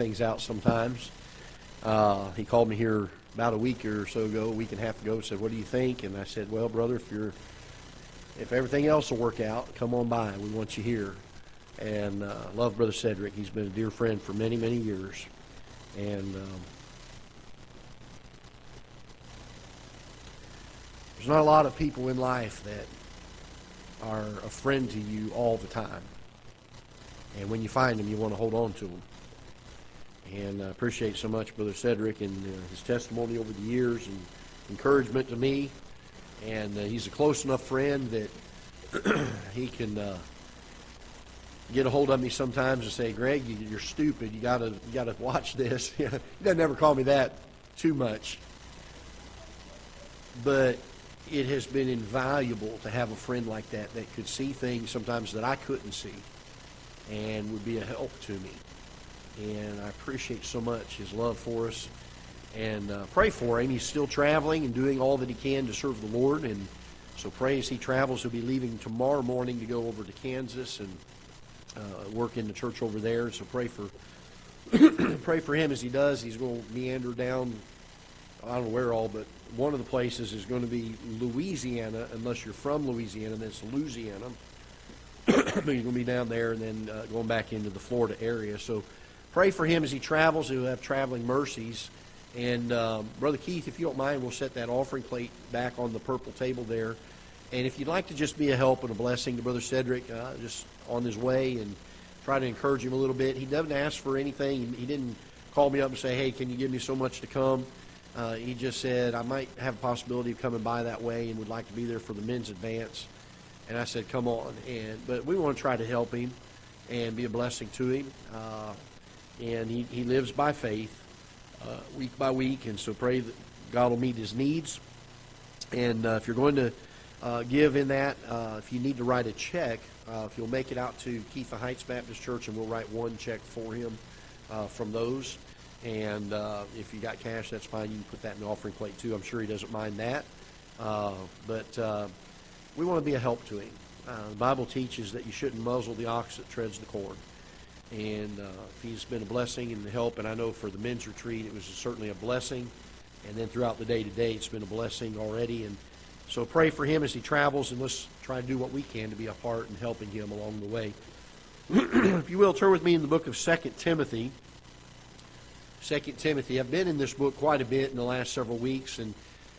things out sometimes. Uh, he called me here about a week or so ago, a week and a half ago, said, "What do you think?" And I said, "Well, brother, if you're if everything else will work out, come on by. We want you here." And uh, love brother Cedric. He's been a dear friend for many, many years, and. Um, There's not a lot of people in life that are a friend to you all the time. And when you find them, you want to hold on to them. And I appreciate so much Brother Cedric and uh, his testimony over the years and encouragement to me. And uh, he's a close enough friend that he can uh, get a hold of me sometimes and say, "Greg, you, are stupid. You gotta, you gotta watch this." he doesn't ever call me that too much, but it has been invaluable to have a friend like that that could see things sometimes that I couldn't see and would be a help to me. And I appreciate so much his love for us and uh, pray for him. He's still traveling and doing all that he can to serve the Lord. And so pray as he travels. He'll be leaving tomorrow morning to go over to Kansas and uh, work in the church over there. So pray for pray for him as he does. He's going to meander down I don't know where all, but one of the places is going to be Louisiana, unless you're from Louisiana, then it's Louisiana. he's going to be down there and then uh, going back into the Florida area. So pray for him as he travels. He'll have traveling mercies. And um, Brother Keith, if you don't mind, we'll set that offering plate back on the purple table there. And if you'd like to just be a help and a blessing to Brother Cedric, uh, just on his way and try to encourage him a little bit. He doesn't ask for anything. He didn't call me up and say, hey, can you give me so much to come? Uh, he just said, I might have a possibility of coming by that way and would like to be there for the men's advance. And I said, come on. And But we want to try to help him and be a blessing to him. Uh, and he, he lives by faith uh, week by week. And so pray that God will meet his needs. And uh, if you're going to uh, give in that, uh, if you need to write a check, if you'll make it out to Ketha Heights Baptist Church, and we'll write one check for him from those. And uh, if you got cash, that's fine. You can put that in the offering plate too. I'm sure he doesn't mind that. Uh, but uh, we want to be a help to him. Uh, the Bible teaches that you shouldn't muzzle the ox that treads the corn. And uh, he's been a blessing and help, and I know for the men's retreat it was certainly a blessing. And then throughout the day today, it's been a blessing already. And so pray for him as he travels, and let's try to do what we can to be a part in helping him along the way. if you will, turn with me in the book of Second Timothy. Second Timothy. I've been in this book quite a bit in the last several weeks, and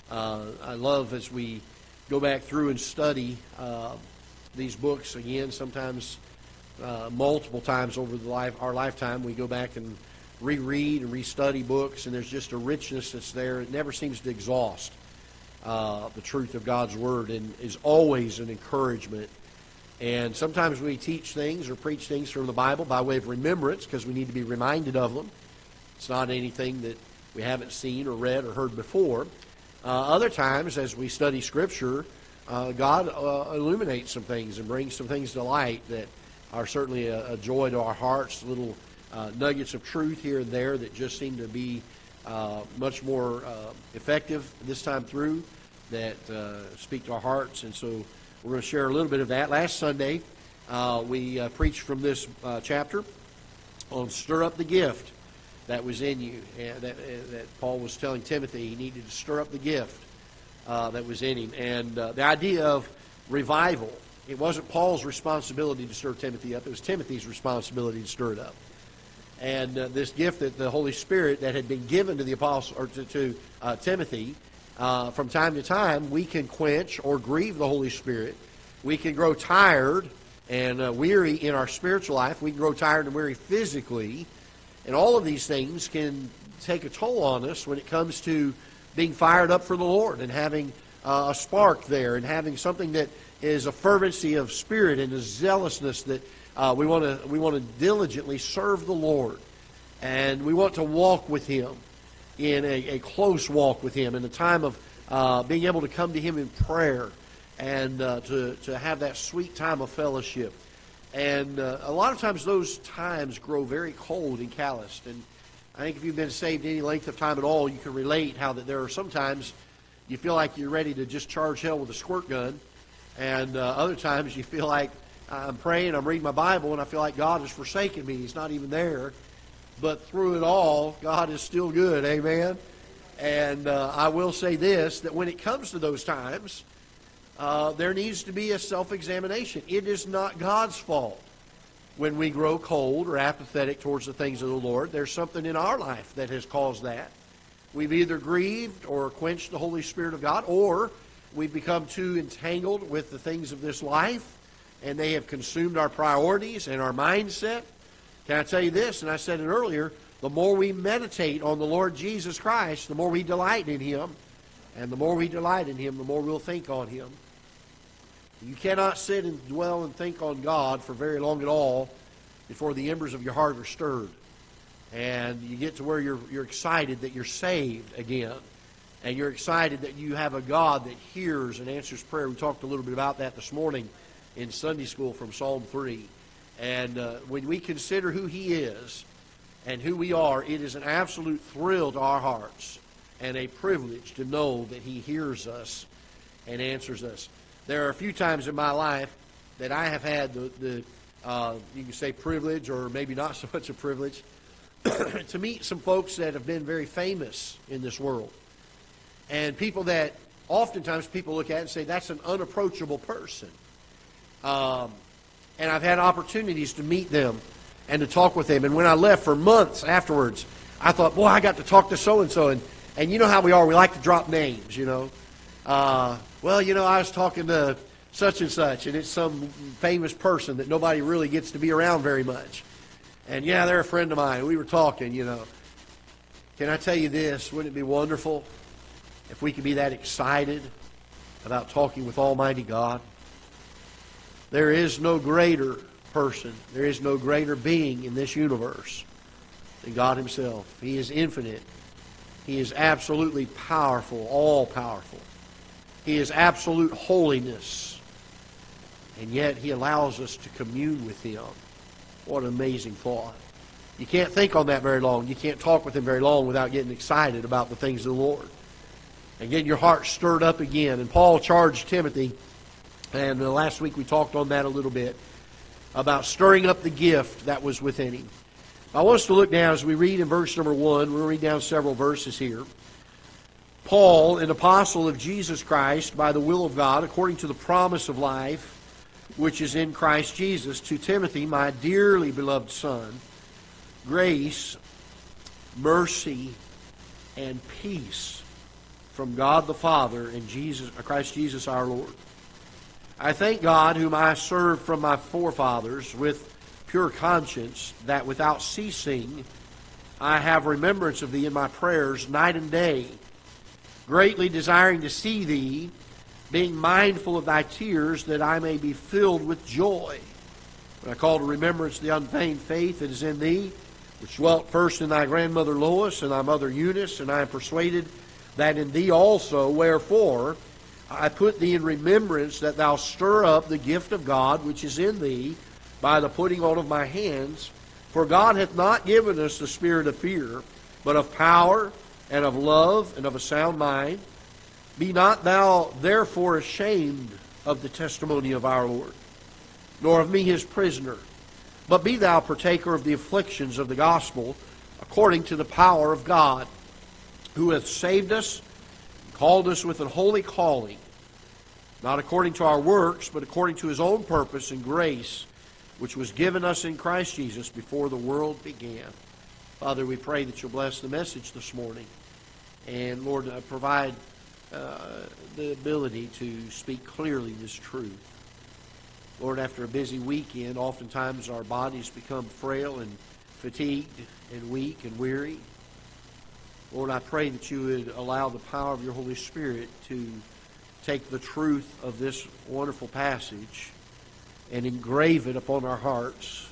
uh, I love as we go back through and study uh, these books again. Sometimes uh, multiple times over the life, our lifetime, we go back and reread and restudy books, and there's just a richness that's there. It never seems to exhaust uh, the truth of God's Word, and is always an encouragement. And sometimes we teach things or preach things from the Bible by way of remembrance because we need to be reminded of them. It's not anything that we haven't seen or read or heard before. Uh, other times, as we study Scripture, uh, God uh, illuminates some things and brings some things to light that are certainly a, a joy to our hearts, little uh, nuggets of truth here and there that just seem to be uh, much more uh, effective this time through that speak to our hearts. And so we're going to share a little bit of that. Last Sunday, we preached from this chapter on Stir Up the Gift that was in you. That, uh, that Paul was telling Timothy he needed to stir up the gift uh, that was in him. And uh, the idea of revival, it wasn't Paul's responsibility to stir Timothy up, it was Timothy's responsibility to stir it up. And uh, this gift that the Holy Spirit that had been given to the apostle or to, to uh, Timothy, uh, from time to time, we can quench or grieve the Holy Spirit. We can grow tired and weary in our spiritual life. We can grow tired and weary physically and all of these things can take a toll on us when it comes to being fired up for the Lord and having uh, a spark there and having something that is a fervency of spirit and a zealousness that uh, we want to we want to diligently serve the Lord and we want to walk with Him in a, a close walk with Him in the time of uh, being able to come to Him in prayer and uh, to to have that sweet time of fellowship. And uh, a lot of times those times grow very cold and calloused. And I think if you've been saved any length of time at all, you can relate how that there are sometimes you feel like you're ready to just charge hell with a squirt gun. And uh, other times you feel like I'm praying, I'm reading my Bible, and I feel like God has forsaken me. He's not even there. but through it all, God is still good. Amen. And uh, I will say this that when it comes to those times, uh, there needs to be a self examination. It is not God's fault when we grow cold or apathetic towards the things of the Lord. There's something in our life that has caused that. We've either grieved or quenched the Holy Spirit of God, or we've become too entangled with the things of this life, and they have consumed our priorities and our mindset. Can I tell you this? And I said it earlier the more we meditate on the Lord Jesus Christ, the more we delight in Him. And the more we delight in Him, the more we'll think on Him. You cannot sit and dwell and think on God for very long at all before the embers of your heart are stirred. And you get to where you're, you're excited that you're saved again. And you're excited that you have a God that hears and answers prayer. We talked a little bit about that this morning in Sunday school from Psalm 3. And uh, when we consider who He is and who we are, it is an absolute thrill to our hearts and a privilege to know that He hears us and answers us. There are a few times in my life that I have had the, the uh, you can say privilege or maybe not so much a privilege, to meet some folks that have been very famous in this world. And people that oftentimes people look at and say, that's an unapproachable person. Um, and I've had opportunities to meet them and to talk with them. And when I left for months afterwards, I thought, boy, I got to talk to so and so. And and you know how we are. We like to drop names, you know. Uh, well, you know, I was talking to such and such, and it's some famous person that nobody really gets to be around very much. And yeah, they're a friend of mine. We were talking, you know. Can I tell you this? Wouldn't it be wonderful if we could be that excited about talking with Almighty God? There is no greater person, there is no greater being in this universe than God Himself. He is infinite. He is absolutely powerful, all powerful. He is absolute holiness. And yet He allows us to commune with Him. What an amazing thought. You can't think on that very long. You can't talk with Him very long without getting excited about the things of the Lord. And getting your heart stirred up again. And Paul charged Timothy and uh, last week we talked on that a little bit about stirring up the gift that was within him. I want us to look now as we read in verse number one. We'll read down several verses here. Paul, an apostle of Jesus Christ by the will of God, according to the promise of life which is in Christ Jesus, to Timothy, my dearly beloved son, grace, mercy, and peace from God the Father and Jesus, uh, Christ Jesus our Lord. I thank God, whom I serve from my forefathers with pure conscience, that without ceasing I have remembrance of thee in my prayers night and day, greatly desiring to see thee, being mindful of thy tears, that I may be filled with joy. When I call to remembrance the unfeigned faith that is in thee, which dwelt first in thy grandmother Lois and thy mother Eunice, and I am persuaded that in thee also, wherefore, I put thee in remembrance that thou stir up the gift of God which is in thee by the putting on of my hands. For God hath not given us the spirit of fear, but of power and of love and of a sound mind. Be not thou therefore ashamed of the testimony of our Lord, nor of me his prisoner, but be thou partaker of the afflictions of the gospel according to the power of God, who hath saved us called us with a holy calling, not according to our works, but according to his own purpose and grace, which was given us in Christ Jesus before the world began. Father, we pray that you'll bless the message this morning. And, Lord, uh, provide uh, the ability to speak clearly this truth. Lord, after a busy weekend, oftentimes our bodies become frail and fatigued and weak and weary. Lord, I pray that you would allow the power of your Holy Spirit to take the truth of this wonderful passage and engrave it upon our hearts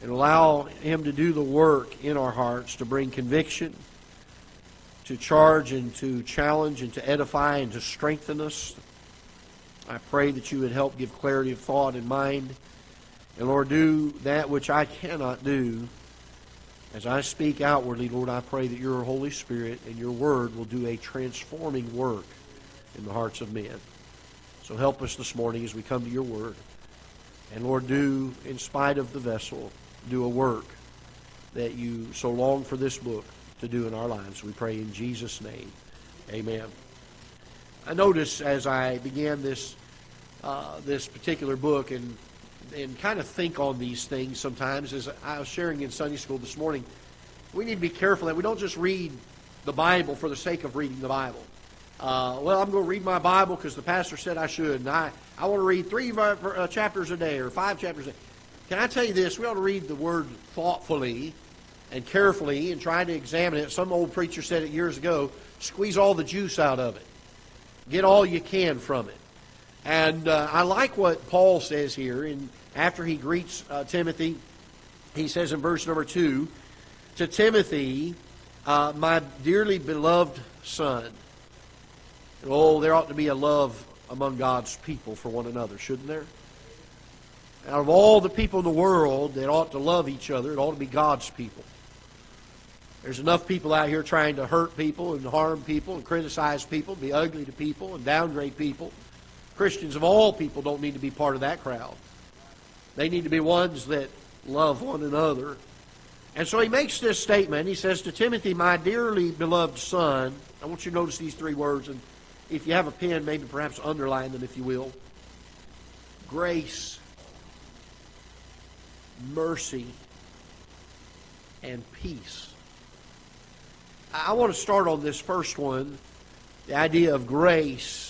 and allow him to do the work in our hearts to bring conviction, to charge and to challenge and to edify and to strengthen us. I pray that you would help give clarity of thought and mind. And Lord, do that which I cannot do as I speak outwardly, Lord, I pray that your Holy Spirit and your Word will do a transforming work in the hearts of men. So help us this morning as we come to your Word. And Lord, do, in spite of the vessel, do a work that you so long for this book to do in our lives. We pray in Jesus' name. Amen. I noticed as I began this uh, this particular book and and kind of think on these things sometimes as I was sharing in Sunday school this morning, we need to be careful that we don't just read the Bible for the sake of reading the Bible. Uh, well, I'm going to read my Bible because the pastor said I should, and I, I want to read three uh, chapters a day or five chapters a day. Can I tell you this? We ought to read the Word thoughtfully and carefully and try to examine it. Some old preacher said it years ago squeeze all the juice out of it, get all you can from it. And uh, I like what Paul says here. And after he greets uh, Timothy, he says in verse number two, to Timothy, uh, my dearly beloved son. Oh, there ought to be a love among God's people for one another, shouldn't there? Out of all the people in the world that ought to love each other, it ought to be God's people. There's enough people out here trying to hurt people and harm people and criticize people, be ugly to people and downgrade people. Christians of all people don't need to be part of that crowd. They need to be ones that love one another. And so he makes this statement. He says to Timothy, My dearly beloved son, I want you to notice these three words, and if you have a pen, maybe perhaps underline them if you will. Grace, mercy, and peace. I want to start on this first one the idea of grace.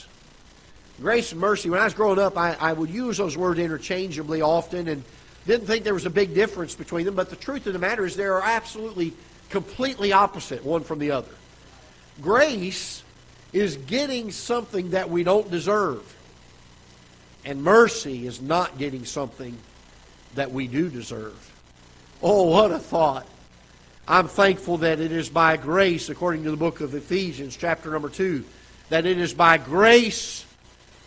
Grace and mercy. When I was growing up, I, I would use those words interchangeably often and didn't think there was a big difference between them. But the truth of the matter is, they are absolutely, completely opposite one from the other. Grace is getting something that we don't deserve, and mercy is not getting something that we do deserve. Oh, what a thought! I'm thankful that it is by grace, according to the book of Ephesians, chapter number 2, that it is by grace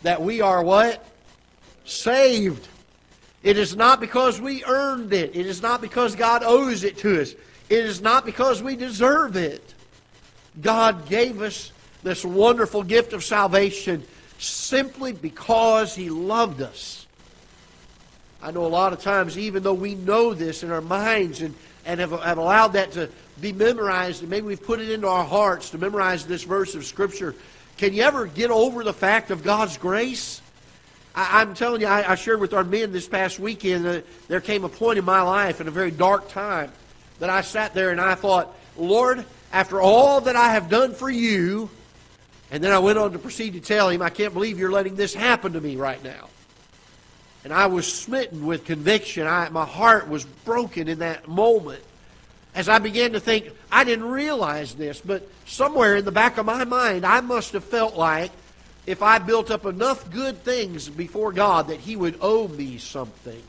that we are what? Saved. It is not because we earned it. It is not because God owes it to us. It is not because we deserve it. God gave us this wonderful gift of salvation simply because He loved us. I know a lot of times, even though we know this in our minds and and have, have allowed that to be memorized, and maybe we've put it into our hearts to memorize this verse of Scripture. Can you ever get over the fact of God's grace? I, am telling you, I, I, shared with our men this past weekend that there came a point in my life in a very dark time that I sat there and I thought, Lord, after all that I have done for you, and then I went on to proceed to tell him, I can't believe you're letting this happen to me right now. And I was smitten with conviction. I, my heart was broken in that moment. As I began to think, I didn't realize this, but somewhere in the back of my mind, I must have felt like if I built up enough good things before God that He would owe me something.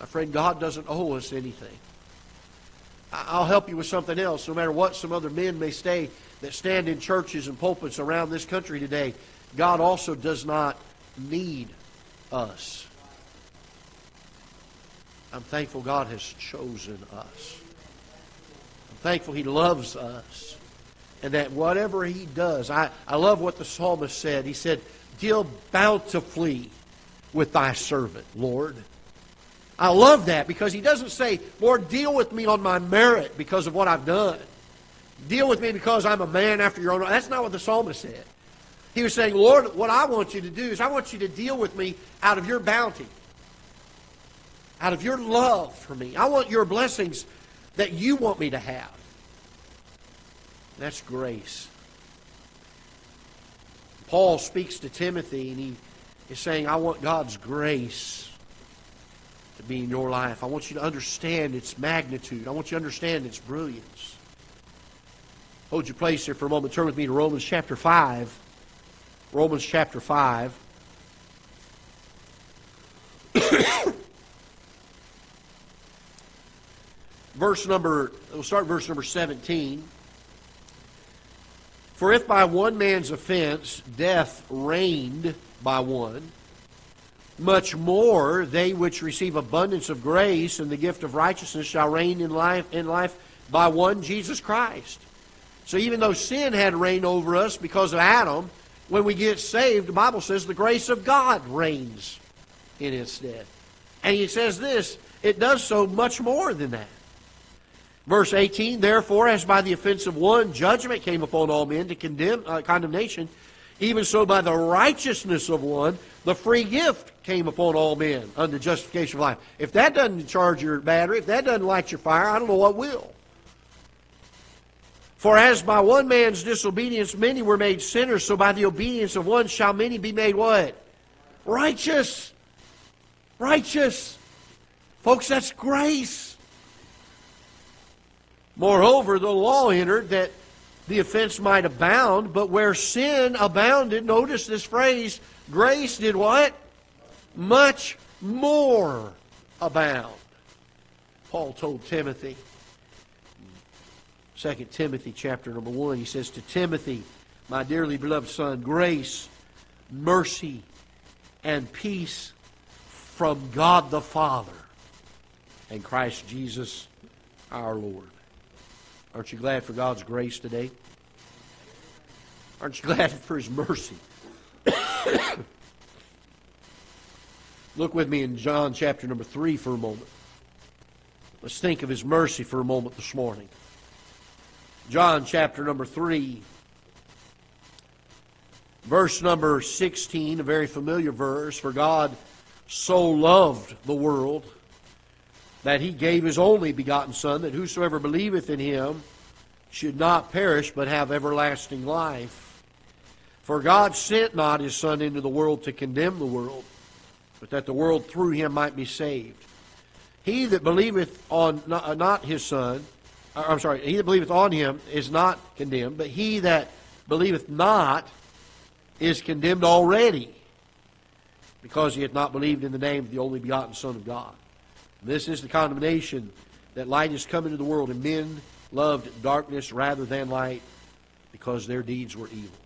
My friend, God doesn't owe us anything. I'll help you with something else. No matter what some other men may say that stand in churches and pulpits around this country today, God also does not need us. I'm thankful God has chosen us. I'm thankful He loves us. And that whatever He does, I, I love what the psalmist said. He said, Deal bountifully with thy servant, Lord. I love that because he doesn't say, Lord, deal with me on my merit because of what I've done. Deal with me because I'm a man after your own. That's not what the psalmist said. He was saying, Lord, what I want you to do is I want you to deal with me out of your bounty, out of your love for me. I want your blessings that you want me to have. That's grace. Paul speaks to Timothy and he is saying, I want God's grace to be in your life. I want you to understand its magnitude. I want you to understand its brilliance. Hold your place here for a moment. Turn with me to Romans chapter 5. Romans chapter 5. Verse number, we'll start verse number 17. For if by one man's offense death reigned by one, much more they which receive abundance of grace and the gift of righteousness shall reign in life in life by one Jesus Christ. So even though sin had reigned over us because of Adam, when we get saved, the Bible says the grace of God reigns in its stead. And he says this it does so much more than that. Verse 18, therefore, as by the offense of one judgment came upon all men to condemn uh, condemnation, even so by the righteousness of one the free gift came upon all men unto justification of life. If that doesn't charge your battery, if that doesn't light your fire, I don't know what will. For as by one man's disobedience many were made sinners, so by the obedience of one shall many be made what? Righteous. Righteous. Folks, that's grace. Moreover, the law entered that the offense might abound, but where sin abounded, notice this phrase, grace did what? Much more abound. Paul told Timothy, 2 Timothy chapter number 1, he says to Timothy, my dearly beloved son, grace, mercy, and peace from God the Father and Christ Jesus our Lord. Aren't you glad for God's grace today? Aren't you glad for His mercy? Look with me in John chapter number 3 for a moment. Let's think of His mercy for a moment this morning. John chapter number 3, verse number 16, a very familiar verse. For God so loved the world that he gave his only begotten Son, that whosoever believeth in him should not perish, but have everlasting life. For God sent not his Son into the world to condemn the world, but that the world through him might be saved. He that believeth on not, not his Son, uh, I'm sorry, he that believeth on him is not condemned, but he that believeth not is condemned already, because he hath not believed in the name of the only begotten Son of God. This is the condemnation that light has come into the world, and men loved darkness rather than light because their deeds were evil.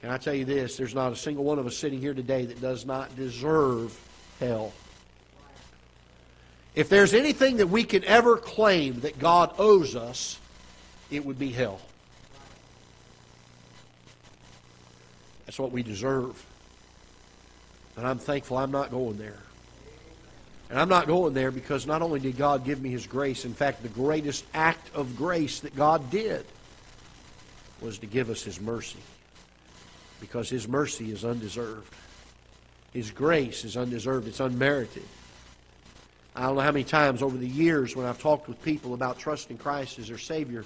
Can I tell you this? There's not a single one of us sitting here today that does not deserve hell. If there's anything that we can ever claim that God owes us, it would be hell. That's what we deserve. And I'm thankful I'm not going there. And I'm not going there because not only did God give me His grace, in fact, the greatest act of grace that God did was to give us His mercy. Because His mercy is undeserved. His grace is undeserved, it's unmerited. I don't know how many times over the years when I've talked with people about trusting Christ as their Savior,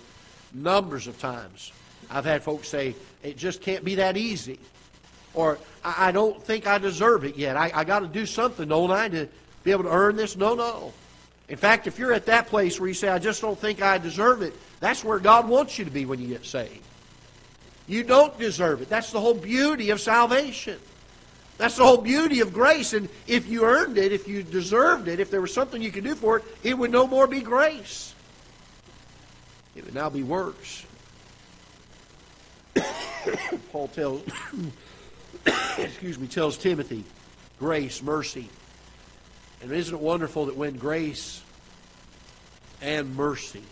numbers of times, I've had folks say, it just can't be that easy. Or, I don't think I deserve it yet. I, I got to do something, don't I, to, be able to earn this? No, no. In fact, if you're at that place where you say, I just don't think I deserve it, that's where God wants you to be when you get saved. You don't deserve it. That's the whole beauty of salvation. That's the whole beauty of grace. And if you earned it, if you deserved it, if there was something you could do for it, it would no more be grace. It would now be works. Paul tells, excuse me, tells Timothy, grace, mercy, and isn't it wonderful that when grace and mercy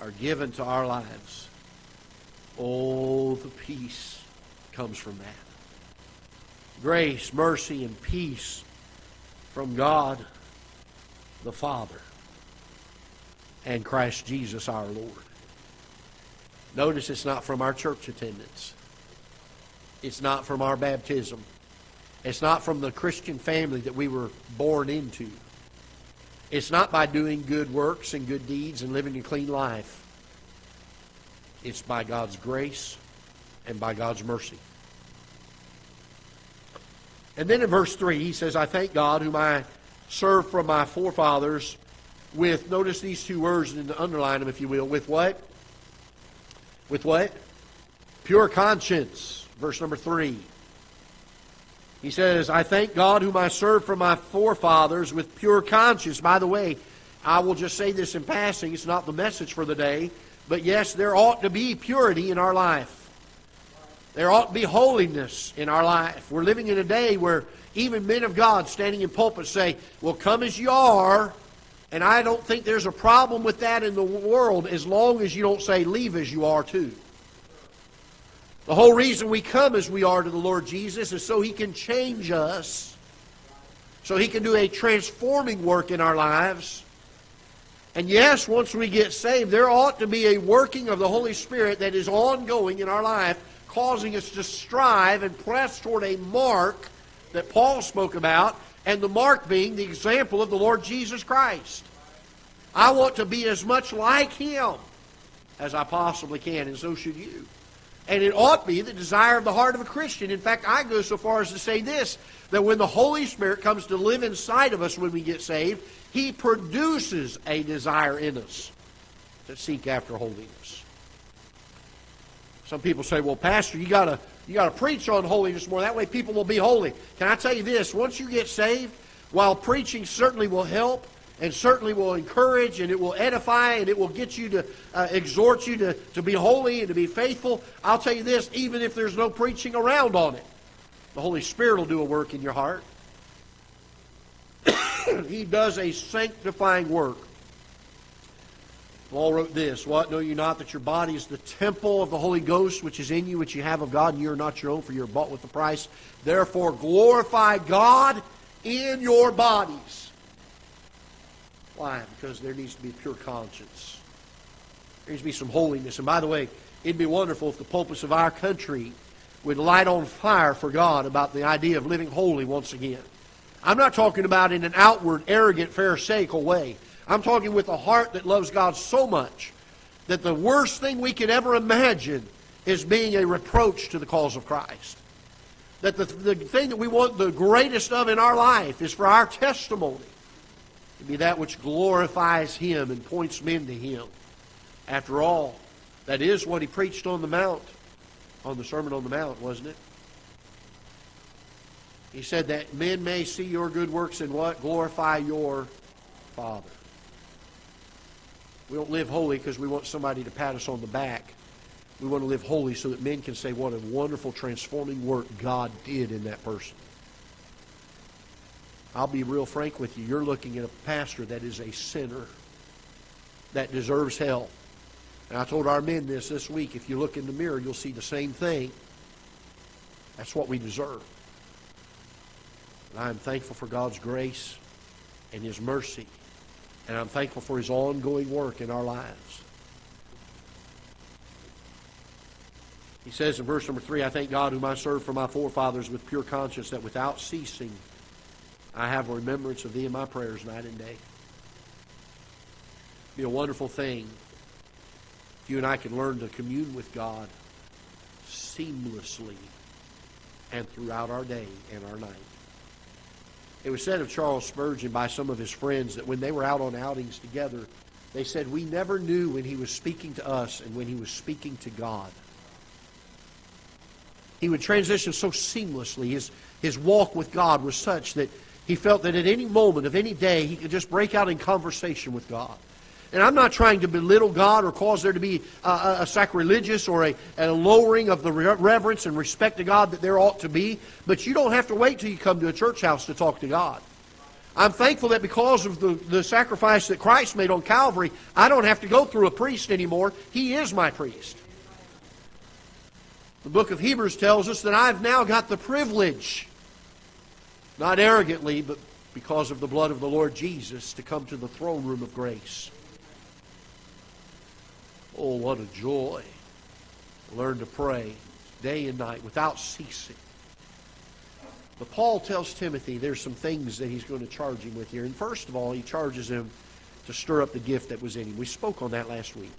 are given to our lives, oh, the peace comes from that. Grace, mercy, and peace from God the Father and Christ Jesus our Lord. Notice it's not from our church attendance. It's not from our baptism. It's not from the Christian family that we were born into. It's not by doing good works and good deeds and living a clean life. It's by God's grace and by God's mercy. And then in verse 3, he says, I thank God whom I serve from my forefathers with, notice these two words and underline them if you will, with what? With what? Pure conscience. Verse number 3. He says, I thank God whom I serve from my forefathers with pure conscience. By the way, I will just say this in passing. It's not the message for the day. But yes, there ought to be purity in our life. There ought to be holiness in our life. We're living in a day where even men of God standing in pulpits say, Well, come as you are. And I don't think there's a problem with that in the world as long as you don't say, Leave as you are too. The whole reason we come as we are to the Lord Jesus is so He can change us, so He can do a transforming work in our lives. And yes, once we get saved, there ought to be a working of the Holy Spirit that is ongoing in our life, causing us to strive and press toward a mark that Paul spoke about, and the mark being the example of the Lord Jesus Christ. I want to be as much like Him as I possibly can, and so should you. And it ought to be the desire of the heart of a Christian. In fact, I go so far as to say this that when the Holy Spirit comes to live inside of us when we get saved, He produces a desire in us to seek after holiness. Some people say, well, Pastor, you got to you got to preach on holiness more. That way people will be holy. Can I tell you this? Once you get saved, while preaching certainly will help, and certainly will encourage and it will edify and it will get you to uh, exhort you to, to be holy and to be faithful. I'll tell you this, even if there's no preaching around on it, the Holy Spirit will do a work in your heart. he does a sanctifying work. Paul wrote this What? Know you not that your body is the temple of the Holy Ghost, which is in you, which you have of God, and you are not your own, for you are bought with a price. Therefore, glorify God in your bodies why? Because there needs to be pure conscience. There needs to be some holiness. And by the way, it'd be wonderful if the pulpits of our country would light on fire for God about the idea of living holy once again. I'm not talking about in an outward, arrogant, pharisaical way. I'm talking with a heart that loves God so much that the worst thing we could ever imagine is being a reproach to the cause of Christ. That the, the thing that we want the greatest of in our life is for our testimony to be that which glorifies Him and points men to Him. After all, that is what He preached on the Mount, on the Sermon on the Mount, wasn't it? He said that men may see your good works and what? Glorify your Father. We don't live holy because we want somebody to pat us on the back. We want to live holy so that men can say what a wonderful transforming work God did in that person. I'll be real frank with you. You're looking at a pastor that is a sinner that deserves hell. And I told our men this this week. If you look in the mirror, you'll see the same thing. That's what we deserve. And I am thankful for God's grace and His mercy. And I'm thankful for His ongoing work in our lives. He says in verse number three, I thank God whom I serve for my forefathers with pure conscience, that without ceasing I have a remembrance of thee in my prayers night and day. It'd Be a wonderful thing if you and I can learn to commune with God seamlessly and throughout our day and our night. It was said of Charles Spurgeon by some of his friends that when they were out on outings together, they said, We never knew when he was speaking to us and when he was speaking to God. He would transition so seamlessly. His, his walk with God was such that he felt that at any moment of any day, he could just break out in conversation with God. And I'm not trying to belittle God or cause there to be uh, a, a sacrilegious or a, a, lowering of the reverence and respect to God that there ought to be. But you don't have to wait till you come to a church house to talk to God. I'm thankful that because of the, the sacrifice that Christ made on Calvary, I don't have to go through a priest anymore. He is my priest. The book of Hebrews tells us that I've now got the privilege not arrogantly, but because of the blood of the Lord Jesus, to come to the throne room of grace. Oh, what a joy. Learn to pray day and night without ceasing. But Paul tells Timothy there's some things that he's going to charge him with here. And first of all, he charges him to stir up the gift that was in him. We spoke on that last week.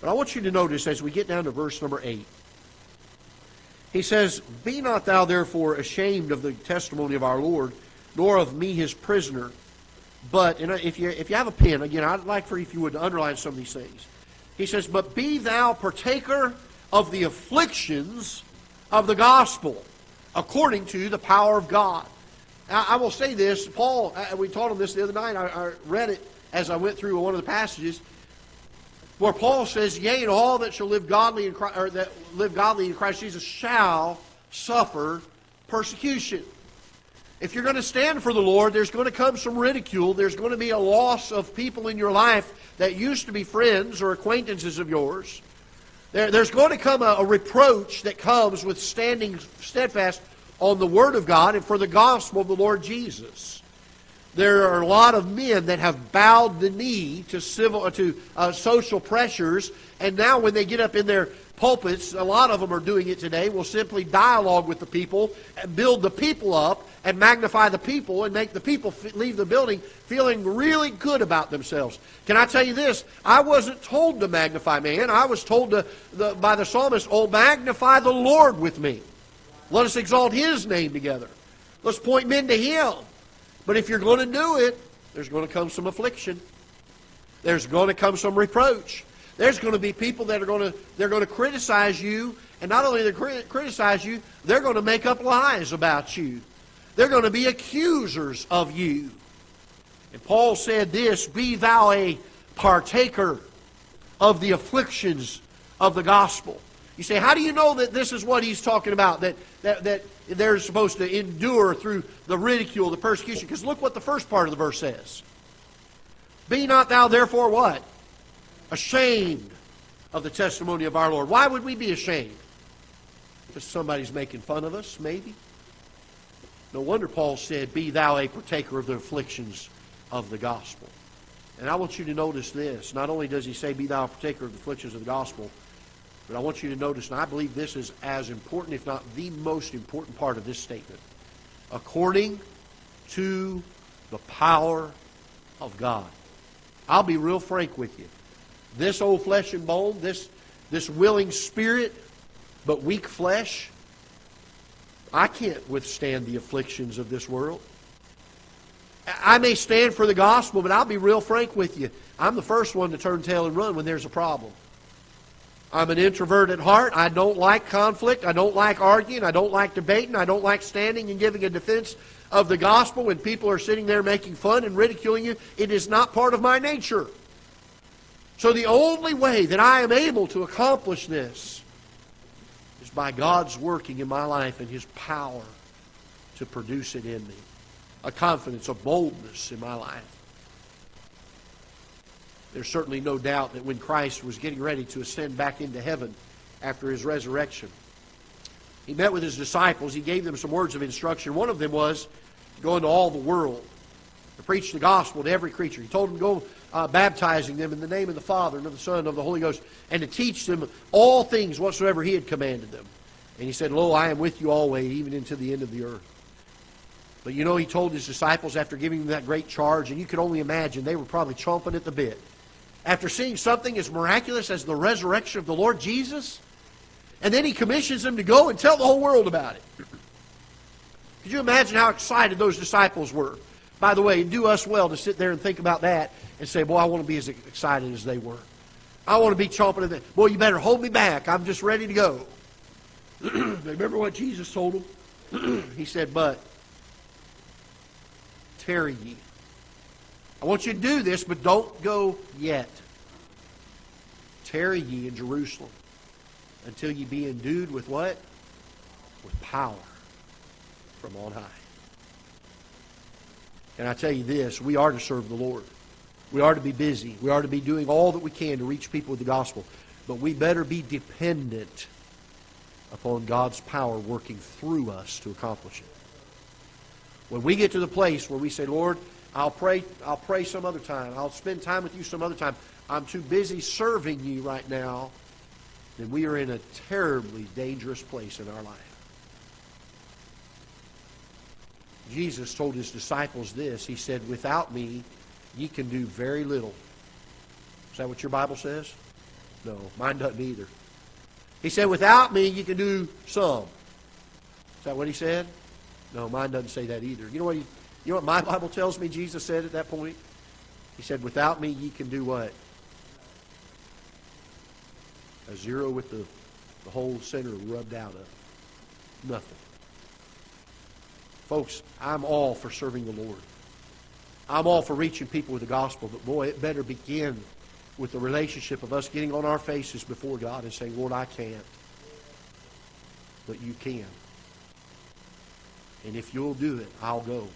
But I want you to notice as we get down to verse number 8, he says, Be not thou therefore ashamed of the testimony of our Lord, nor of me his prisoner. But and if you if you have a pen, again, I'd like for if you would underline some of these things. He says, But be thou partaker of the afflictions of the gospel, according to the power of God. Now, I will say this, Paul, we taught him this the other night. I, I read it as I went through one of the passages where Paul says, Yea, and all that shall live godly in Christ, or that live godly in Christ Jesus shall suffer persecution. If you're going to stand for the Lord, there's going to come some ridicule. There's going to be a loss of people in your life that used to be friends or acquaintances of yours. There, there's going to come a, a reproach that comes with standing steadfast on the Word of God and for the gospel of the Lord Jesus. There are a lot of men that have bowed the knee to civil to uh, social pressures, and now when they get up in their pulpits, a lot of them are doing it today, will simply dialogue with the people and build the people up and magnify the people and make the people f- leave the building feeling really good about themselves. Can I tell you this? I wasn't told to magnify man. I was told to, the, by the psalmist, Oh, magnify the Lord with me. Let us exalt his name together. Let's point men to him. But if you're going to do it, there's going to come some affliction. There's going to come some reproach. There's going to be people that are going to they're going to criticize you, and not only they criticize you, they're going to make up lies about you. They're going to be accusers of you. And Paul said this, be thou a partaker of the afflictions of the gospel. You say, how do you know that this is what he's talking about? That, that, that they're supposed to endure through the ridicule, the persecution? Because look what the first part of the verse says. Be not thou therefore what? Ashamed of the testimony of our Lord. Why would we be ashamed? Because somebody's making fun of us, maybe? No wonder Paul said, Be thou a partaker of the afflictions of the gospel. And I want you to notice this. Not only does he say, Be thou a partaker of the afflictions of the gospel, but I want you to notice, and I believe this is as important, if not the most important part of this statement. According to the power of God. I'll be real frank with you. This old flesh and bone, this, this willing spirit, but weak flesh, I can't withstand the afflictions of this world. I may stand for the gospel, but I'll be real frank with you. I'm the first one to turn tail and run when there's a problem. I'm an introvert at heart. I don't like conflict. I don't like arguing. I don't like debating. I don't like standing and giving a defense of the gospel when people are sitting there making fun and ridiculing you. It is not part of my nature. So the only way that I am able to accomplish this is by God's working in my life and His power to produce it in me. A confidence, a boldness in my life. There's certainly no doubt that when Christ was getting ready to ascend back into heaven after his resurrection, he met with his disciples. He gave them some words of instruction. One of them was go into all the world, to preach the gospel to every creature. He told them to go uh, baptizing them in the name of the Father and of the Son and of the Holy Ghost, and to teach them all things whatsoever he had commanded them. And he said, Lo, I am with you always, even into the end of the earth. But you know, he told his disciples after giving them that great charge, and you could only imagine they were probably chomping at the bit after seeing something as miraculous as the resurrection of the Lord Jesus. And then he commissions them to go and tell the whole world about it. Could you imagine how excited those disciples were? By the way, do us well to sit there and think about that and say, boy, I want to be as excited as they were. I want to be chomping at the boy, you better hold me back. I'm just ready to go. Remember what Jesus told them? he said, but tarry ye I want you to do this, but don't go yet. Tarry ye in Jerusalem until ye be endued with what? With power from on high. And I tell you this, we are to serve the Lord. We are to be busy. We are to be doing all that we can to reach people with the gospel. But we better be dependent upon God's power working through us to accomplish it. When we get to the place where we say, Lord, I'll pray, I'll pray some other time. I'll spend time with you some other time. I'm too busy serving you right now. Then we are in a terribly dangerous place in our life. Jesus told his disciples this. He said, Without me, ye can do very little. Is that what your Bible says? No, mine doesn't either. He said, Without me, you can do some. Is that what he said? No, mine doesn't say that either. You know what he, you know what my Bible tells me Jesus said at that point? He said, Without me, ye can do what? A zero with the, the whole center rubbed out of. Nothing. Folks, I'm all for serving the Lord. I'm all for reaching people with the gospel, but boy, it better begin with the relationship of us getting on our faces before God and saying, Lord, I can't. But you can. And if you'll do it, I'll go.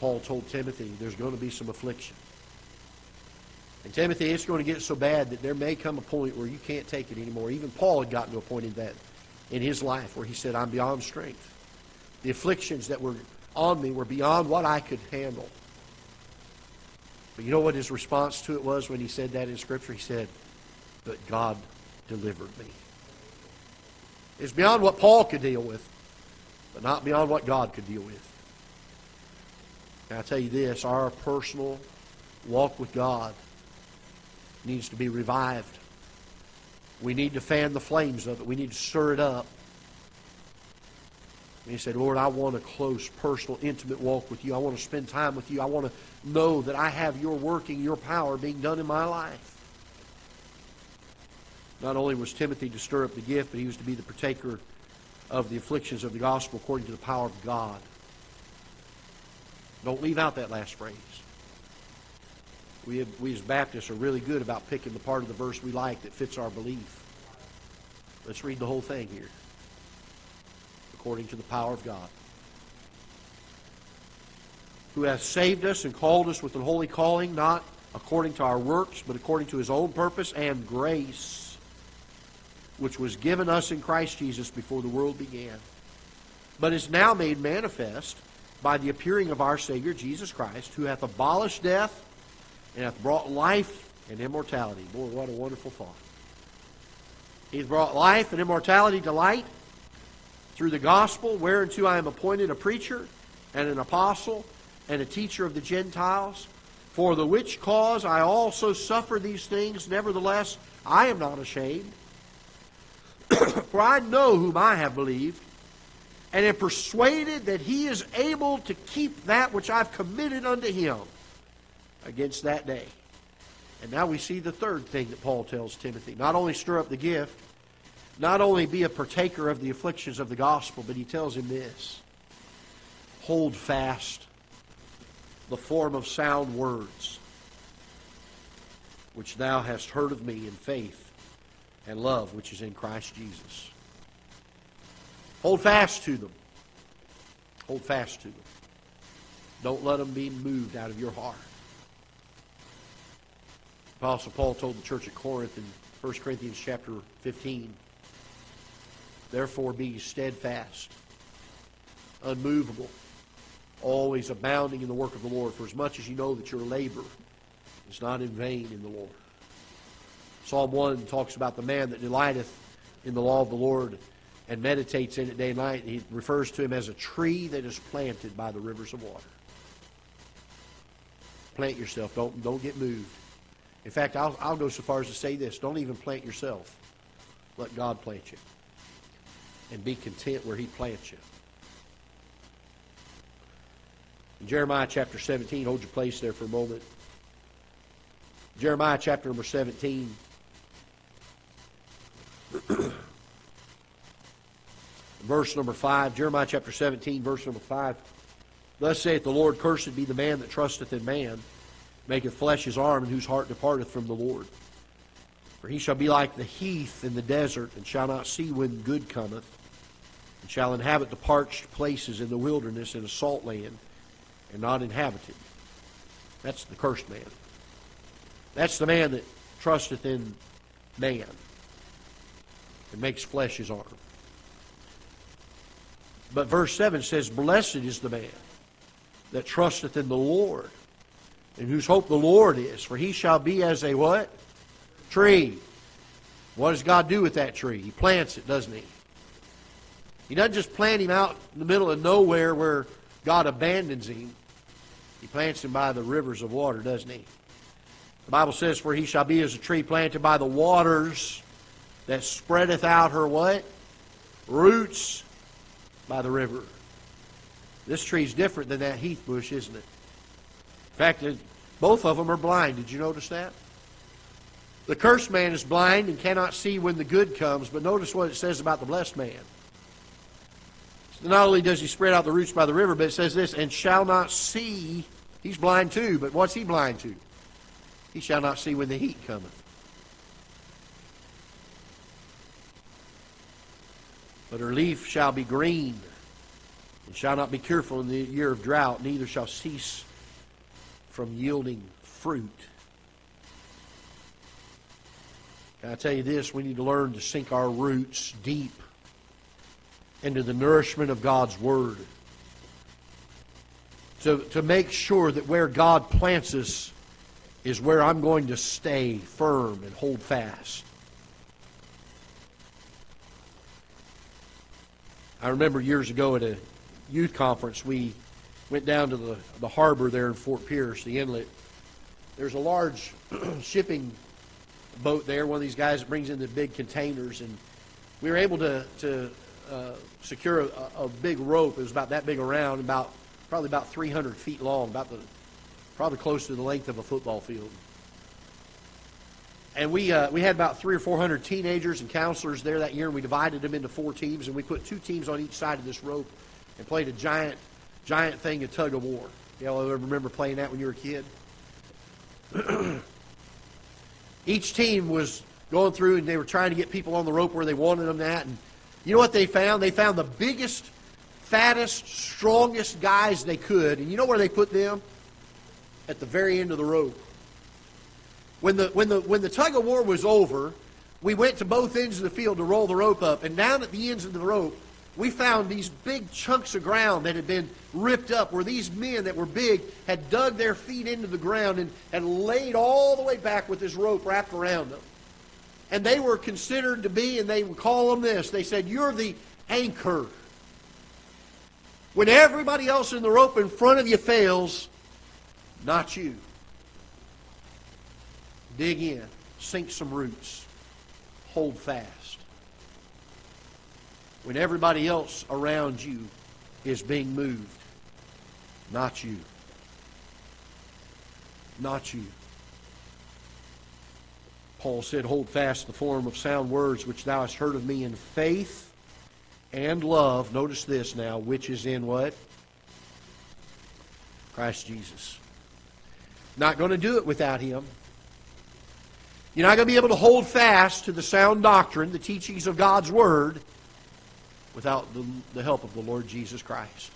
Paul told Timothy there's going to be some affliction. And Timothy, it's going to get so bad that there may come a point where you can't take it anymore. Even Paul had gotten to a point in that in his life where he said, I'm beyond strength. The afflictions that were on me were beyond what I could handle. But you know what his response to it was when he said that in Scripture? He said, But God delivered me. It's beyond what Paul could deal with, but not beyond what God could deal with. And I tell you this our personal walk with God needs to be revived. We need to fan the flames of it. We need to stir it up. And he said, Lord, I want a close, personal, intimate walk with you. I want to spend time with you. I want to know that I have your working, your power being done in my life. Not only was Timothy to stir up the gift, but he was to be the partaker of the afflictions of the gospel according to the power of God. Don't leave out that last phrase. We, have, we as Baptists are really good about picking the part of the verse we like that fits our belief. Let's read the whole thing here. According to the power of God. Who hath saved us and called us with an holy calling, not according to our works, but according to his own purpose and grace, which was given us in Christ Jesus before the world began, but is now made manifest by the appearing of our Savior Jesus Christ, who hath abolished death and hath brought life and immortality. Boy, what a wonderful thought. He's brought life and immortality to light through the gospel, whereunto I am appointed a preacher and an apostle and a teacher of the Gentiles, for the which cause I also suffer these things. Nevertheless, I am not ashamed. for I know whom I have believed, and am persuaded that he is able to keep that which I've committed unto him against that day. And now we see the third thing that Paul tells Timothy. Not only stir up the gift, not only be a partaker of the afflictions of the gospel, but he tells him this hold fast the form of sound words which thou hast heard of me in faith and love which is in Christ Jesus. Hold fast to them. Hold fast to them. Don't let them be moved out of your heart. Apostle Paul told the church at Corinth in 1 Corinthians chapter 15, Therefore be steadfast, unmovable, always abounding in the work of the Lord, for as much as you know that your labor is not in vain in the Lord. Psalm 1 talks about the man that delighteth in the law of the Lord and meditates in it day and night. He refers to him as a tree that is planted by the rivers of water. Plant yourself. Don't, don't get moved. In fact, I'll, I'll go so far as to say this don't even plant yourself. Let God plant you. And be content where He plants you. In Jeremiah chapter 17, hold your place there for a moment. Jeremiah chapter number 17. Verse number 5. Jeremiah chapter 17, verse number 5. Thus saith the Lord, Cursed be the man that trusteth in man maketh flesh his arm, and whose heart departeth from the Lord. For he shall be like the heath in the desert, and shall not see when good cometh, and shall inhabit the parched places in the wilderness in a salt land, and not inhabited. That's the cursed man. That's the man that trusteth in man and makes flesh his arm. But verse 7 says, Blessed is the man that trusteth in the Lord, and whose hope the Lord is, for he shall be as a what? Tree. What does God do with that tree? He plants it, doesn't he? He doesn't just plant him out in the middle of nowhere where God abandons him. He plants him by the rivers of water, doesn't he? The Bible says, For he shall be as a tree planted by the waters that spreadeth out her what? Roots by the river. This tree is different than that heath bush, isn't it? In fact, both of them are blind. Did you notice that? The cursed man is blind and cannot see when the good comes, but notice what it says about the blessed man. Not only does he spread out the roots by the river, but it says this, and shall not see. He's blind too, but what's he blind to? He shall not see when the heat cometh. But her leaf shall be green, and shall not be careful in the year of drought, neither shall cease from yielding fruit. Can I tell you this? We need to learn to sink our roots deep into the nourishment of God's Word. To, to make sure that where God plants us is where I'm going to stay firm and hold fast. I remember years ago at a youth conference, we went down to the, the harbor there in Fort Pierce, the inlet. There's a large shipping boat there, one of these guys that brings in the big containers, and we were able to, to uh, secure a, a big rope. It was about that big around, about probably about 300 feet long, about the probably close to the length of a football field. And we uh, we had about three or four hundred teenagers and counselors there that year, and we divided them into four teams, and we put two teams on each side of this rope, and played a giant giant thing of tug of war. Y'all ever remember playing that when you were a kid? each team was going through, and they were trying to get people on the rope where they wanted them at, and you know what they found? They found the biggest, fattest, strongest guys they could, and you know where they put them? At the very end of the rope. When the, when, the, when the tug of war was over, we went to both ends of the field to roll the rope up. And down at the ends of the rope, we found these big chunks of ground that had been ripped up, where these men that were big had dug their feet into the ground and, and laid all the way back with this rope wrapped around them. And they were considered to be, and they would call them this they said, You're the anchor. When everybody else in the rope in front of you fails, not you. Dig in, sink some roots, hold fast. When everybody else around you is being moved, not you. Not you. Paul said, Hold fast the form of sound words which thou hast heard of me in faith and love. Notice this now, which is in what? Christ Jesus. Not going to do it without Him. You're not going to be able to hold fast to the sound doctrine, the teachings of God's Word, without the, the help of the Lord Jesus Christ.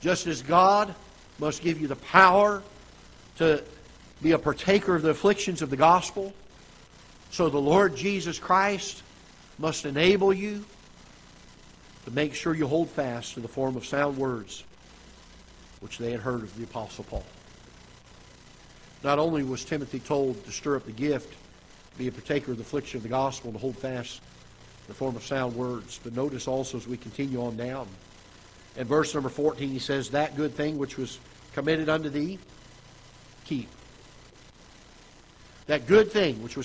Just as God must give you the power to be a partaker of the afflictions of the gospel, so the Lord Jesus Christ must enable you to make sure you hold fast to the form of sound words which they had heard of the Apostle Paul. Not only was Timothy told to stir up the gift, be a partaker of the affliction of the gospel, and hold fast the form of sound words, but notice also as we continue on down. In verse number 14, he says, That good thing which was committed unto thee, keep. That good thing which was